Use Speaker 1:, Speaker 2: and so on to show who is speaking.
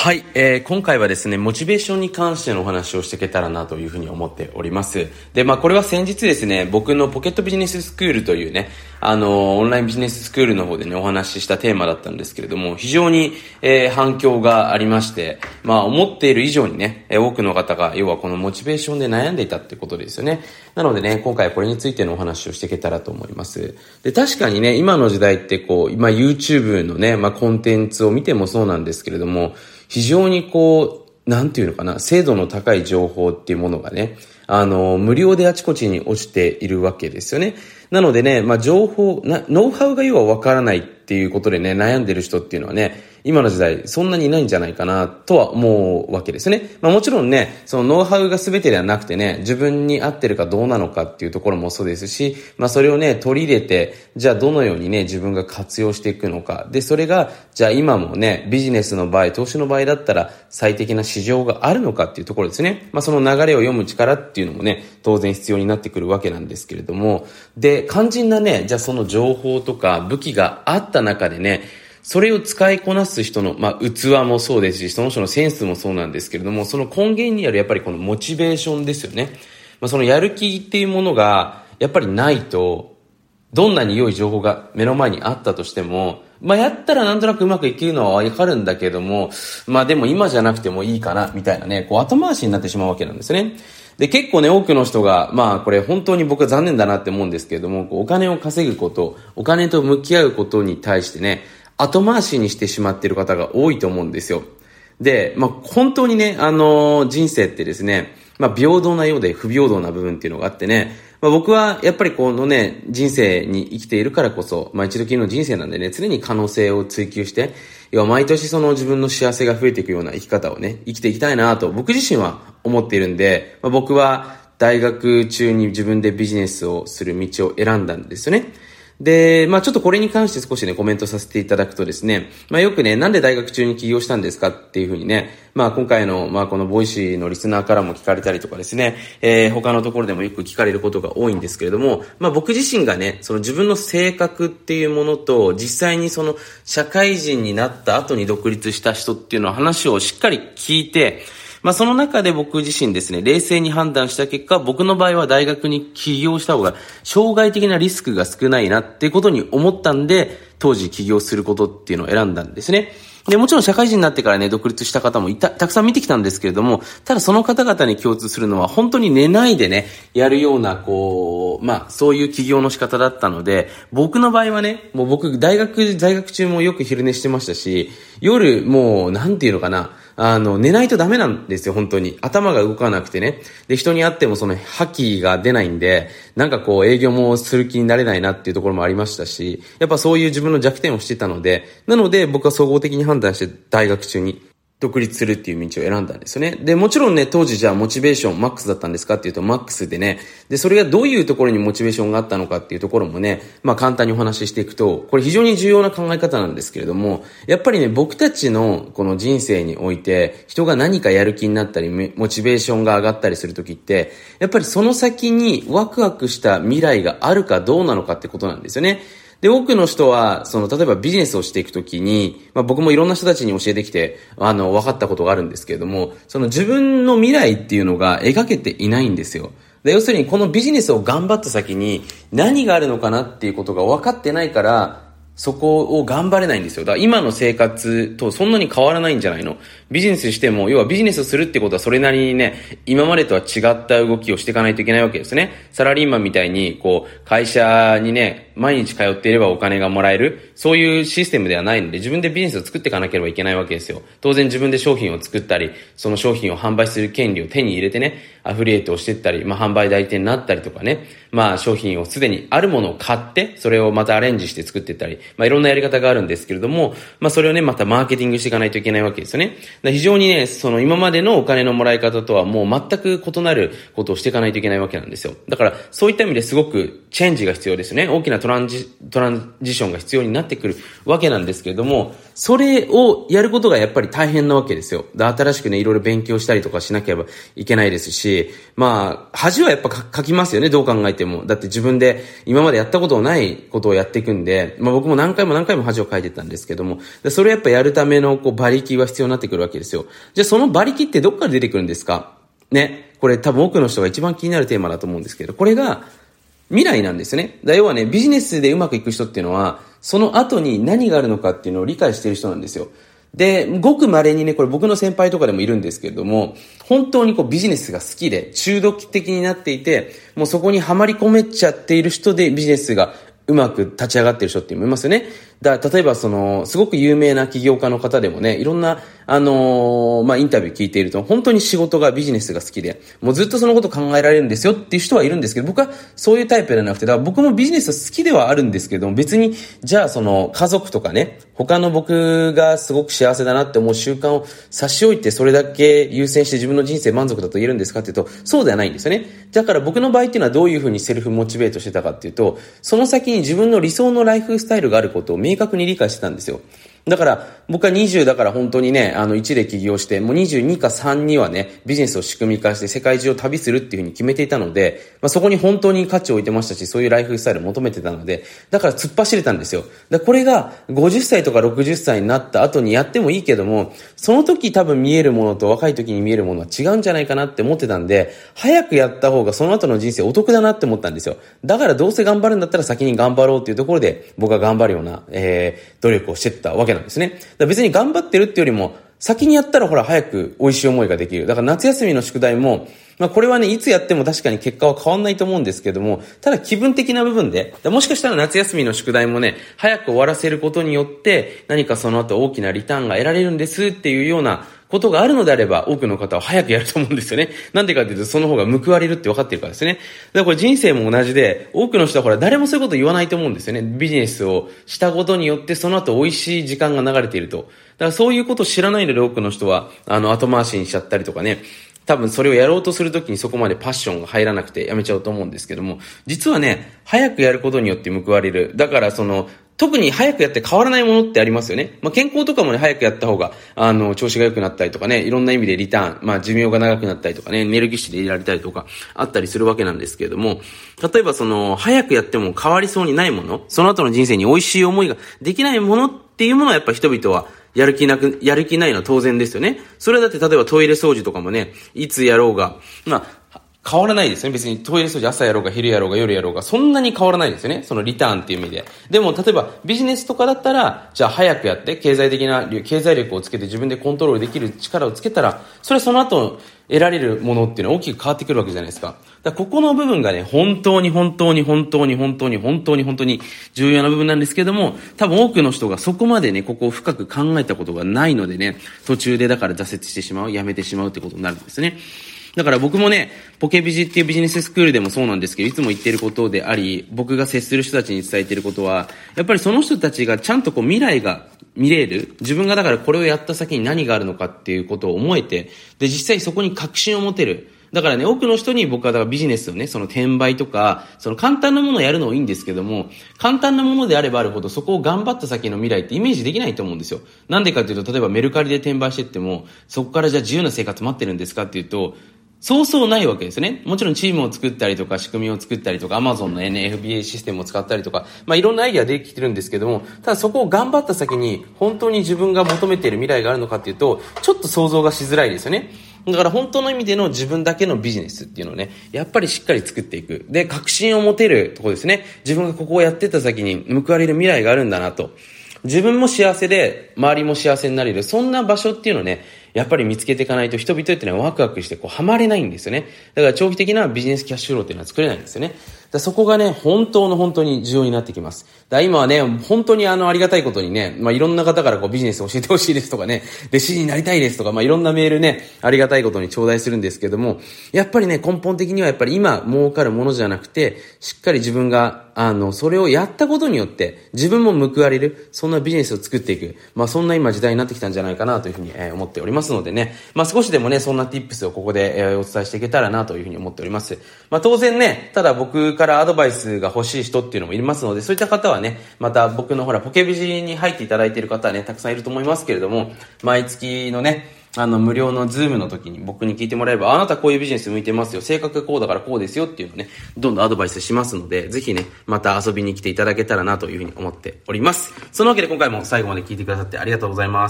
Speaker 1: はい、えー、今回はですね、モチベーションに関してのお話をしていけたらなというふうに思っております。で、まあこれは先日ですね、僕のポケットビジネススクールというね、あの、オンラインビジネススクールの方でね、お話ししたテーマだったんですけれども、非常に、えー、反響がありまして、まあ思っている以上にね、多くの方が、要はこのモチベーションで悩んでいたってことですよね。なのでね、今回これについてのお話をしていけたらと思います。で、確かにね、今の時代ってこう、今 YouTube のね、まあコンテンツを見てもそうなんですけれども、非常にこう、なんていうのかな、精度の高い情報っていうものがね、あの、無料であちこちに落ちているわけですよね。なのでね、まあ、情報、な、ノウハウが要はわからないっていうことでね、悩んでる人っていうのはね、今の時代そんなにいないんじゃないかなとは思うわけですね。まあもちろんね、そのノウハウが全てではなくてね、自分に合ってるかどうなのかっていうところもそうですし、まあそれをね、取り入れて、じゃあどのようにね、自分が活用していくのか。で、それが、じゃあ今もね、ビジネスの場合、投資の場合だったら最適な市場があるのかっていうところですね。まあその流れを読む力っていうのもね、当然必要になってくるわけなんですけれども、で、肝心なね、じゃあその情報とか武器があった中でね、それを使いこなす人の、まあ、器もそうですし、その人のセンスもそうなんですけれども、その根源にあるやっぱりこのモチベーションですよね。まあ、そのやる気っていうものが、やっぱりないと、どんなに良い情報が目の前にあったとしても、まあ、やったらなんとなくうまくいけるのはわかるんだけども、まあでも今じゃなくてもいいかな、みたいなね、こう後回しになってしまうわけなんですね。で、結構ね、多くの人が、まあこれ本当に僕は残念だなって思うんですけれども、お金を稼ぐこと、お金と向き合うことに対してね、後回しにしてしまっている方が多いと思うんですよ。で、まあ、本当にね、あのー、人生ってですね、まあ、平等なようで不平等な部分っていうのがあってね、まあ、僕はやっぱりこのね、人生に生きているからこそ、まあ、一度きりの人生なんでね、常に可能性を追求して、要は毎年その自分の幸せが増えていくような生き方をね、生きていきたいなと僕自身は思っているんで、まあ、僕は大学中に自分でビジネスをする道を選んだんですよね。で、まあちょっとこれに関して少しね、コメントさせていただくとですね、まあよくね、なんで大学中に起業したんですかっていうふうにね、まあ今回の、まあこのボイシーのリスナーからも聞かれたりとかですね、えー、他のところでもよく聞かれることが多いんですけれども、まあ僕自身がね、その自分の性格っていうものと、実際にその社会人になった後に独立した人っていうのは話をしっかり聞いて、まあその中で僕自身ですね、冷静に判断した結果、僕の場合は大学に起業した方が、障害的なリスクが少ないなっていうことに思ったんで、当時起業することっていうのを選んだんですね。で、もちろん社会人になってからね、独立した方もいた、たくさん見てきたんですけれども、ただその方々に共通するのは、本当に寝ないでね、やるような、こう、まあ、そういう起業の仕方だったので、僕の場合はね、もう僕、大学、在学中もよく昼寝してましたし、夜、もう、なんていうのかな、あの、寝ないとダメなんですよ、本当に。頭が動かなくてね。で、人に会ってもその覇気が出ないんで、なんかこう営業もする気になれないなっていうところもありましたし、やっぱそういう自分の弱点をしてたので、なので僕は総合的に判断して大学中に独立するっていう道を選んだんですよね。で、もちろんね、当時じゃあモチベーションマックスだったんですかっていうとマックスでね、で、それがどういうところにモチベーションがあったのかっていうところもね、まあ簡単にお話ししていくと、これ非常に重要な考え方なんですけれども、やっぱりね、僕たちのこの人生において、人が何かやる気になったり、モチベーションが上がったりするときって、やっぱりその先にワクワクした未来があるかどうなのかってことなんですよね。で、多くの人は、その、例えばビジネスをしていくときに、まあ僕もいろんな人たちに教えてきて、あの、分かったことがあるんですけれども、その自分の未来っていうのが描けていないんですよ。で、要するにこのビジネスを頑張った先に何があるのかなっていうことが分かってないから、そこを頑張れないんですよ。だから今の生活とそんなに変わらないんじゃないのビジネスしても、要はビジネスをするってことはそれなりにね、今までとは違った動きをしていかないといけないわけですね。サラリーマンみたいに、こう、会社にね、毎日通っていればお金がもらえる、そういうシステムではないので、自分でビジネスを作っていかなければいけないわけですよ。当然自分で商品を作ったり、その商品を販売する権利を手に入れてね、アフリエイトをしていったり、まあ販売代理店になったりとかね、まあ商品をすでにあるものを買って、それをまたアレンジして作っていったり、まあいろんなやり方があるんですけれども、まあそれをね、またマーケティングしていかないといけないわけですよね。非常にね、その今までのお金のもらい方とはもう全く異なることをしていかないといけないわけなんですよ。だから、そういった意味ですごくチェンジが必要ですね。大きなトランジ、トランジションが必要になってくるわけなんですけれども、それをやることがやっぱり大変なわけですよ。で、新しくね、いろいろ勉強したりとかしなければいけないですし、まあ、恥はやっぱ書きますよね、どう考えても。だって自分で今までやったことのないことをやっていくんで、まあ僕も何回も何回も恥を書いてたんですけども、でそれをやっぱやるためのこう馬力は必要になってくるわけですよ。じゃあその馬力ってどっから出てくるんですか？ね。これ多分多くの人が一番気になるテーマだと思うんですけど、これが未来なんですよね。だ要はね、ビジネスでうまくいく人っていうのは、その後に何があるのかっていうのを理解している人なんですよ。で、ごく稀にね、これ僕の先輩とかでもいるんですけれども、本当にこうビジネスが好きで、中毒的になっていて、もうそこにはまり込めちゃっている人でビジネスがうまく立ち上がってる人って思いますよね。だ例えばその、すごく有名な起業家の方でもね、いろんな、あのー、まあ、インタビュー聞いていると、本当に仕事がビジネスが好きで、もうずっとそのこと考えられるんですよっていう人はいるんですけど、僕はそういうタイプじゃなくて、だから僕もビジネス好きではあるんですけども、別に、じゃあその、家族とかね、他の僕がすごく幸せだなって思う習慣を差し置いて、それだけ優先して自分の人生満足だと言えるんですかっていうと、そうではないんですよね。だから僕の場合っていうのはどういうふうにセルフモチベートしてたかっていうと、その先に自分の理想のライフスタイルがあることを明確に理解してたんですよ。だから、僕は20だから本当にね、あの1で起業して、もう22か3にはね、ビジネスを仕組み化して世界中を旅するっていうふうに決めていたので、まあ、そこに本当に価値を置いてましたし、そういうライフスタイルを求めてたので、だから突っ走れたんですよ。だこれが50歳とか60歳になった後にやってもいいけども、その時多分見えるものと若い時に見えるものは違うんじゃないかなって思ってたんで、早くやった方がその後の人生お得だなって思ったんですよ。だからどうせ頑張るんだったら先に頑張ろうっていうところで、僕は頑張るような、えー、努力をしてったわけなんですですね。だから別に頑張ってるってよりも、先にやったらほら早く美味しい思いができる。だから夏休みの宿題も、まあこれはね、いつやっても確かに結果は変わんないと思うんですけども、ただ気分的な部分で、もしかしたら夏休みの宿題もね、早く終わらせることによって、何かその後大きなリターンが得られるんですっていうようなことがあるのであれば、多くの方は早くやると思うんですよね。なんでかっていうと、その方が報われるって分かってるからですね。だからこれ人生も同じで、多くの人はほら、誰もそういうこと言わないと思うんですよね。ビジネスをしたことによって、その後美味しい時間が流れていると。だからそういうことを知らないので多くの人は、あの、後回しにしちゃったりとかね、多分それをやろうとするときにそこまでパッションが入らなくてやめちゃうと思うんですけども、実はね、早くやることによって報われる。だからその、特に早くやって変わらないものってありますよね。まあ、健康とかもね、早くやった方が、あの、調子が良くなったりとかね、いろんな意味でリターン、まあ、寿命が長くなったりとかね、エネルギッシュで入れられたりとか、あったりするわけなんですけれども、例えばその、早くやっても変わりそうにないもの、その後の人生に美味しい思いができないものっていうものはやっぱ人々はやる気なく、やる気ないのは当然ですよね。それだって例えばトイレ掃除とかもね、いつやろうが、まあ、変わらないですね。別にトイレ掃除朝やろうが昼やろうが夜やろうが、そんなに変わらないですよね。そのリターンっていう意味で。でも、例えばビジネスとかだったら、じゃあ早くやって、経済的な、経済力をつけて自分でコントロールできる力をつけたら、それその後得られるものっていうのは大きく変わってくるわけじゃないですか。だからここの部分がね、本当に本当に本当に本当に本当に本当に重要な部分なんですけども、多分多くの人がそこまでね、ここを深く考えたことがないのでね、途中でだから挫折してしまう、やめてしまうってことになるんですね。だから僕もね、ポケビジっていうビジネススクールでもそうなんですけど、いつも言ってることであり、僕が接する人たちに伝えてることは、やっぱりその人たちがちゃんとこう未来が見れる、自分がだからこれをやった先に何があるのかっていうことを思えて、で、実際そこに確信を持てる。だからね、多くの人に僕はだからビジネスをね、その転売とか、その簡単なものをやるのもいいんですけども、簡単なものであればあるほどそこを頑張った先の未来ってイメージできないと思うんですよ。なんでかっていうと、例えばメルカリで転売してっても、そこからじゃあ自由な生活待ってるんですかっていうと、そうそうないわけですね。もちろんチームを作ったりとか仕組みを作ったりとか Amazon の NFBA システムを使ったりとか、まあいろんなアイディアできてるんですけども、ただそこを頑張った先に本当に自分が求めている未来があるのかっていうと、ちょっと想像がしづらいですよね。だから本当の意味での自分だけのビジネスっていうのをね、やっぱりしっかり作っていく。で、確信を持てるとこですね。自分がここをやってた先に報われる未来があるんだなと。自分も幸せで、周りも幸せになれる。そんな場所っていうのをね、やっぱり見つけていかないと人々っていうのはワクワクしてこう、はまれないんですよね。だから長期的なビジネスキャッシュフローっていうのは作れないんですよね。だそこがね、本当の本当に重要になってきます。だ今はね、本当にあの、ありがたいことにね、まあ、いろんな方からこう、ビジネス教えてほしいですとかね、弟子になりたいですとか、まあ、いろんなメールね、ありがたいことに頂戴するんですけども、やっぱりね、根本的にはやっぱり今儲かるものじゃなくて、しっかり自分が、あの、それをやったことによって、自分も報われる、そんなビジネスを作っていく、まあ、そんな今時代になってきたんじゃないかなというふうに、えー、思っておりますのでね、まあ、少しでもね、そんな tips をここで、えー、お伝えしていけたらなというふうに思っております。まあ、当然ね、ただ僕からアドバイスが欲しい人っていうのもいますので、そういった方はね、また僕のほら、ポケビジに入っていただいている方はね、たくさんいると思いますけれども、毎月のね、あの、無料のズームの時に僕に聞いてもらえば、あなたこういうビジネス向いてますよ。性格こうだからこうですよっていうのをね、どんどんアドバイスしますので、ぜひね、また遊びに来ていただけたらなというふうに思っております。そのわけで今回も最後まで聞いてくださってありがとうございます。